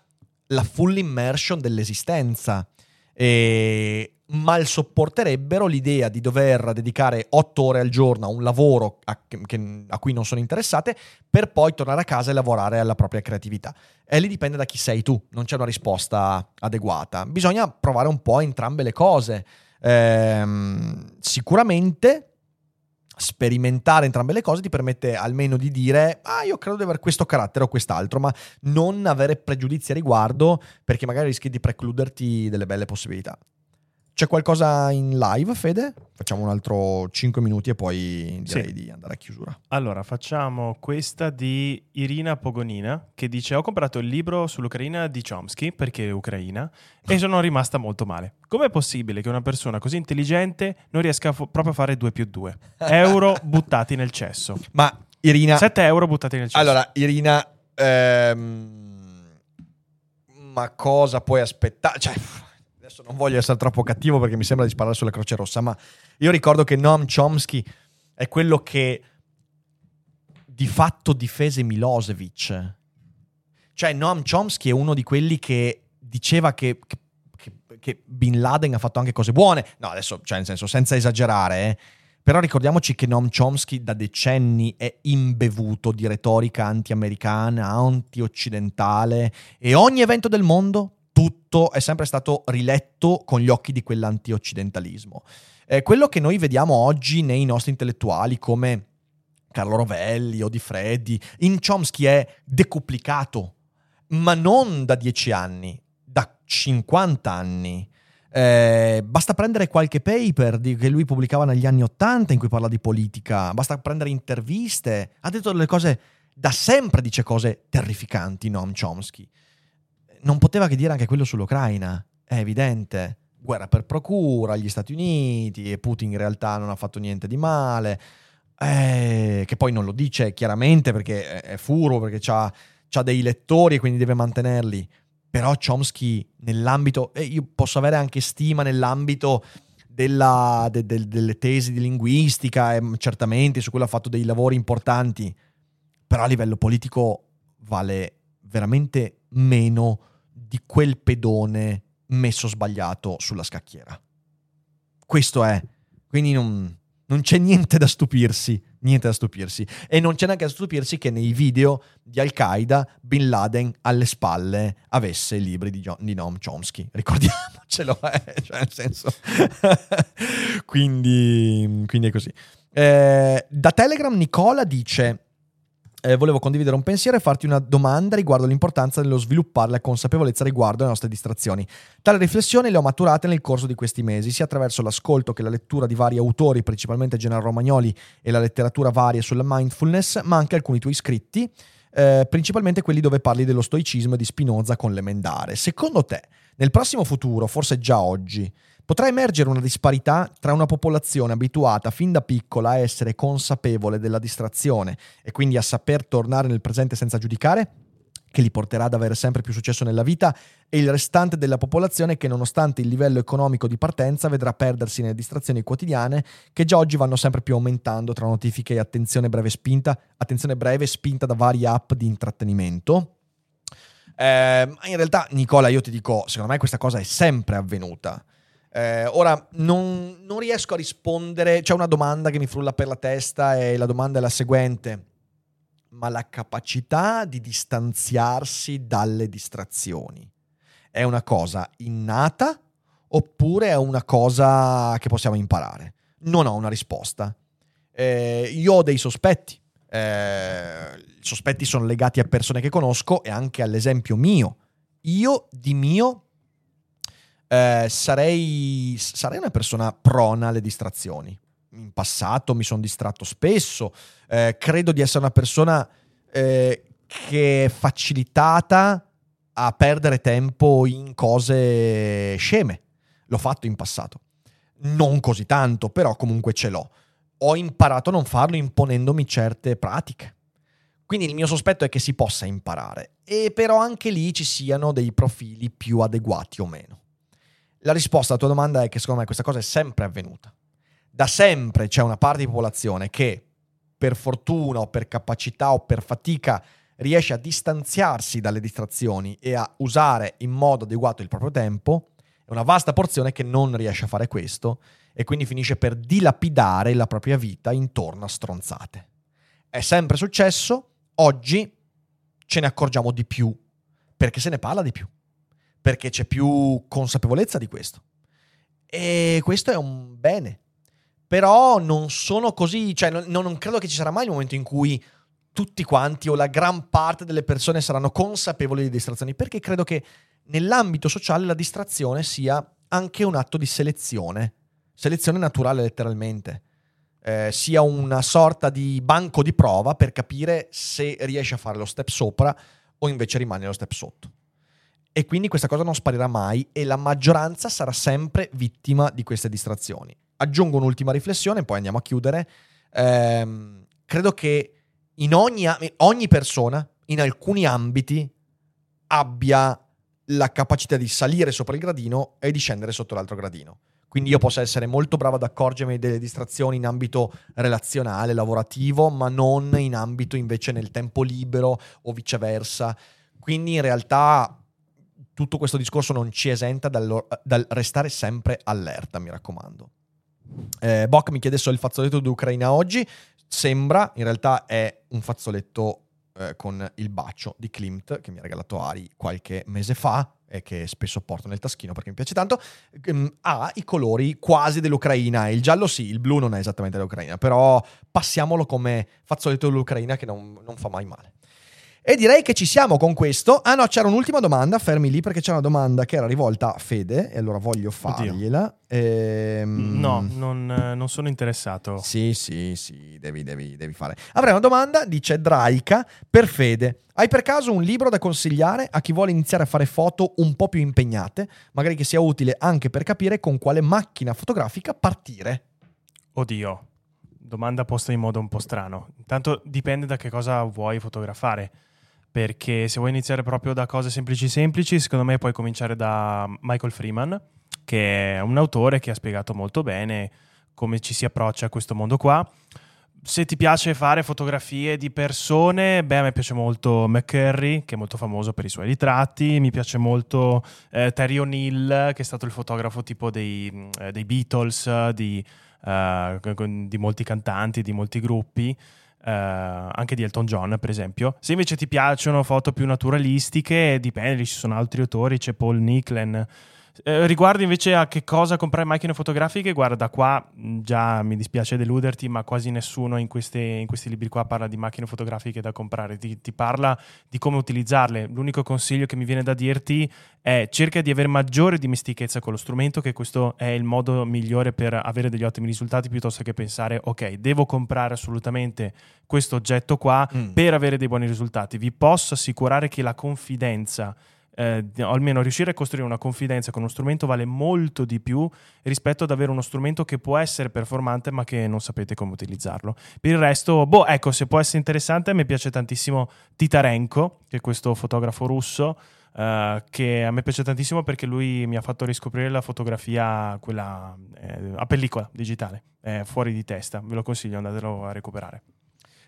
Speaker 2: la full immersion dell'esistenza. E mal sopporterebbero l'idea di dover dedicare otto ore al giorno a un lavoro a, che, a, cui non sono interessate per poi tornare a casa e lavorare alla propria creatività. E lì dipende da chi sei tu, non c'è una risposta adeguata. Bisogna provare un po' entrambe le cose. Ehm, sicuramente sperimentare entrambe le cose ti permette almeno di dire ah io credo di avere questo carattere o quest'altro ma non avere pregiudizi a riguardo perché magari rischi di precluderti delle belle possibilità c'è qualcosa in live, Fede? Facciamo un altro 5 minuti e poi direi sì. di andare a chiusura.
Speaker 4: Allora, facciamo questa di Irina Pogonina che dice ho comprato il libro sull'Ucraina di Chomsky perché è ucraina e sono rimasta molto male. Com'è possibile che una persona così intelligente non riesca fo- proprio a fare 2 più 2? Euro buttati nel cesso.
Speaker 2: Ma Irina...
Speaker 4: 7 euro buttati nel cesso.
Speaker 2: Allora, Irina... Ehm... Ma cosa puoi aspettare? Cioè adesso non voglio essere troppo cattivo perché mi sembra di sparare sulla Croce Rossa, ma io ricordo che Noam Chomsky è quello che di fatto difese Milosevic. Cioè Noam Chomsky è uno di quelli che diceva che, che, che Bin Laden ha fatto anche cose buone. No, adesso, cioè nel senso, senza esagerare, eh. Però ricordiamoci che Noam Chomsky da decenni è imbevuto di retorica anti-americana, anti-occidentale e ogni evento del mondo tutto è sempre stato riletto con gli occhi di quell'anti-occidentalismo. Eh, quello che noi vediamo oggi nei nostri intellettuali come Carlo Rovelli o Di Freddi, in Chomsky è decuplicato, ma non da dieci anni, da 50 anni. Eh, basta prendere qualche paper di, che lui pubblicava negli anni Ottanta in cui parla di politica, basta prendere interviste, ha detto delle cose, da sempre dice cose terrificanti Noam Chomsky non poteva che dire anche quello sull'Ucraina, è evidente. Guerra per procura, gli Stati Uniti, e Putin in realtà non ha fatto niente di male, eh, che poi non lo dice chiaramente perché è, furbo, perché ha dei lettori e quindi deve mantenerli. Però Chomsky nell'ambito, e io posso avere anche stima nell'ambito della, de, de, delle tesi di linguistica, e certamente su quello ha fatto dei lavori importanti, però a livello politico vale veramente meno di quel pedone messo sbagliato sulla scacchiera. Questo è. Quindi non, non c'è niente da stupirsi, niente da stupirsi. E non c'è neanche da stupirsi che nei video di Al-Qaeda Bin Laden alle spalle avesse i libri di, di Noam Chomsky. Ricordiamocelo, eh? cioè nel senso... quindi, quindi è così. Eh, da Telegram Nicola dice eh, volevo condividere un pensiero e farti una domanda riguardo l'importanza dello sviluppare la consapevolezza riguardo alle nostre distrazioni. Tale riflessione le ho maturate nel corso di questi mesi, sia attraverso l'ascolto che la lettura di vari autori, principalmente Gennaro Romagnoli e la letteratura varia sulla mindfulness, ma anche alcuni tuoi scritti, eh, principalmente quelli dove parli dello stoicismo e di Spinoza con l'emendare. Secondo te, nel prossimo futuro, forse già oggi, Potrà emergere una disparità tra una popolazione abituata fin da piccola a essere consapevole della distrazione e quindi a saper tornare nel presente senza giudicare, che li porterà ad avere sempre più successo nella vita, e il restante della popolazione che nonostante il livello economico di partenza vedrà perdersi nelle distrazioni quotidiane che già oggi vanno sempre più aumentando tra notifiche e attenzione breve spinta, attenzione breve spinta da varie app di intrattenimento. Eh, in realtà, Nicola, io ti dico, secondo me questa cosa è sempre avvenuta. Eh, ora non, non, riesco a rispondere, c'è una domanda che mi frulla per la testa e la domanda è la seguente. Ma la capacità di distanziarsi dalle distrazioni è una cosa innata oppure è una cosa che possiamo imparare? Non ho una risposta. Eh, io ho dei sospetti. Eh, I sospetti sono legati a persone che conosco e anche all'esempio mio. Io di mio eh, sarei, sarei una persona prona alle distrazioni. In passato mi sono distratto spesso, eh, credo di essere una persona eh, che è facilitata a perdere tempo in cose sceme. L'ho fatto in passato. Non così tanto, però comunque ce l'ho. Ho imparato a non farlo imponendomi certe pratiche. Quindi il mio sospetto è che si possa imparare, e però anche lì ci siano dei profili più adeguati o meno. La risposta alla tua domanda è che secondo me questa cosa è sempre avvenuta. Da sempre c'è una parte di popolazione che per fortuna o per capacità o per fatica riesce a distanziarsi dalle distrazioni e a usare in modo adeguato il proprio tempo, È una vasta porzione che non riesce a fare questo e quindi finisce per dilapidare la propria vita intorno a stronzate. È sempre successo, oggi ce ne accorgiamo di più, perché se ne parla di più, perché c'è più consapevolezza di questo. E questo è un bene. Però non sono così, cioè non, non credo che ci sarà mai il momento in cui tutti quanti o la gran parte delle persone saranno consapevoli di distrazioni, perché credo che nell'ambito sociale la distrazione sia anche un atto di selezione, selezione naturale letteralmente, eh, sia una sorta di banco di prova per capire se riesce a fare lo step sopra o invece rimane lo step sotto. E quindi questa cosa non sparirà mai e la maggioranza sarà sempre vittima di queste distrazioni. Aggiungo un'ultima riflessione, poi andiamo a chiudere. Eh, credo che in ogni, ogni persona, in alcuni ambiti, abbia la capacità di salire sopra il gradino e di scendere sotto l'altro gradino. Quindi io posso essere molto bravo ad accorgermi delle distrazioni in ambito relazionale, lavorativo, ma non in ambito invece nel tempo libero o viceversa. Quindi in realtà tutto questo discorso non ci esenta dal, dal restare sempre allerta, mi raccomando. Eh, Boc mi chiede se il fazzoletto d'Ucraina oggi. Sembra, in realtà è un fazzoletto eh, con il bacio di Klimt che mi ha regalato Ari qualche mese fa e che spesso porto nel taschino perché mi piace tanto, ehm, ha i colori quasi dell'Ucraina. Il giallo sì, il blu non è esattamente dell'Ucraina, però passiamolo come fazzoletto dell'Ucraina che non, non fa mai male. E direi che ci siamo con questo. Ah no, c'era un'ultima domanda, fermi lì perché c'è una domanda che era rivolta a Fede e allora voglio fargliela.
Speaker 4: Ehm... No, non, non, sono interessato.
Speaker 2: Sì, sì, sì, devi, devi, devi fare. Avrei una domanda, dice Draika, per Fede. Hai per caso un libro da consigliare a chi vuole iniziare a fare foto un po' più impegnate, magari che sia utile anche per capire con quale macchina fotografica partire?
Speaker 4: Oddio, domanda posta in modo un po' strano. Intanto dipende da che cosa vuoi fotografare perché se vuoi iniziare proprio da cose semplici semplici, secondo me puoi cominciare da Michael Freeman, che è un autore che ha spiegato molto bene come ci si approccia a questo mondo qua. Se ti piace fare fotografie di persone, beh, a me piace molto McCurry, che è molto famoso per i suoi ritratti, mi piace molto eh, Terry O'Neill, che è stato il fotografo tipo dei, eh, dei Beatles, di, uh, di molti cantanti, di molti gruppi. Uh, anche di Elton John, per esempio. Se invece ti piacciono foto più naturalistiche, dipende, ci sono altri autori, c'è Paul Nicklen eh, riguardo invece a che cosa comprare macchine fotografiche, guarda, da qua già mi dispiace deluderti, ma quasi nessuno in, queste, in questi libri qua parla di macchine fotografiche da comprare, ti, ti, parla di come utilizzarle. L'unico consiglio che mi viene da dirti è cerca di avere maggiore dimestichezza con lo strumento, che questo è il modo migliore per avere degli ottimi risultati, piuttosto che pensare, ok, devo comprare assolutamente questo oggetto qua mm. per avere dei buoni risultati. Vi posso assicurare che la confidenza eh, almeno riuscire a costruire una confidenza con uno strumento vale molto di più rispetto ad avere uno strumento che può essere performante ma che non sapete come utilizzarlo. Per il resto, boh, ecco, se può essere interessante, me piace tantissimo Titarenko, che è questo fotografo russo. Uh, che a me piace tantissimo perché lui mi ha fatto riscoprire la fotografia, quella eh, a pellicola digitale, è fuori di testa, ve lo consiglio, andatelo a recuperare.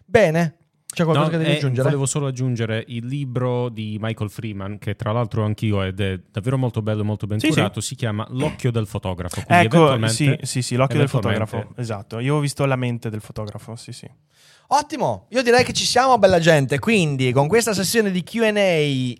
Speaker 2: Bene, c'è qualcosa no, che devi eh, aggiungere?
Speaker 6: Volevo solo aggiungere il libro di Michael Freeman, che tra l'altro anch'io ed è davvero molto bello e molto ben sì, curato. Sì. Si chiama L'occhio del fotografo.
Speaker 4: Ecco, sì, sì, sì, l'occhio del fotografo. Esatto. Io ho visto la mente del fotografo, sì, sì.
Speaker 2: Ottimo, io direi che ci siamo, bella gente. Quindi con questa sessione di QA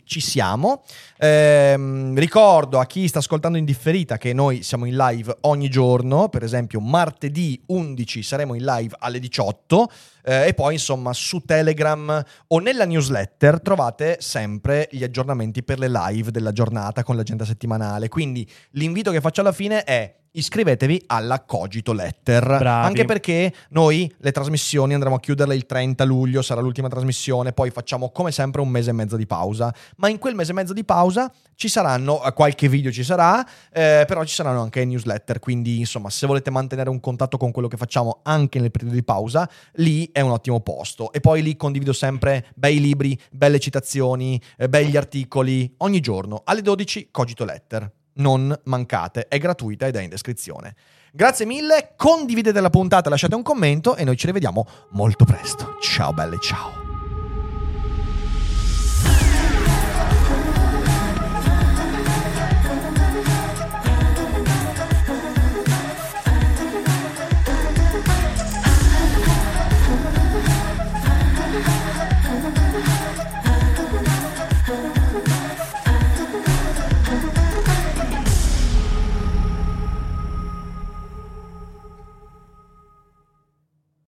Speaker 2: ci siamo. Ehm, ricordo a chi sta ascoltando in differita che noi siamo in live ogni giorno. Per esempio, martedì 11 saremo in live alle 18. Eh, e poi, insomma, su Telegram o nella newsletter trovate sempre gli aggiornamenti per le live della giornata con l'agenda settimanale. Quindi l'invito che faccio alla fine è iscrivetevi alla Cogito Letter.
Speaker 4: Bravi.
Speaker 2: Anche perché noi le trasmissioni andremo a chiuderle il 30 luglio, sarà l'ultima trasmissione, poi facciamo come sempre un mese e mezzo di pausa. Ma in quel mese e mezzo di pausa ci saranno, eh, qualche video ci sarà, eh, però ci saranno anche newsletter, quindi insomma se volete mantenere un contatto con quello che facciamo anche nel periodo di pausa, lì è un ottimo posto. E poi lì condivido sempre bei libri, belle citazioni, eh, begli articoli, ogni giorno alle 12 Cogito Letter non mancate, è gratuita ed è in descrizione. Grazie mille, condividete la puntata, lasciate un commento e noi ci rivediamo molto presto. Ciao belle, ciao.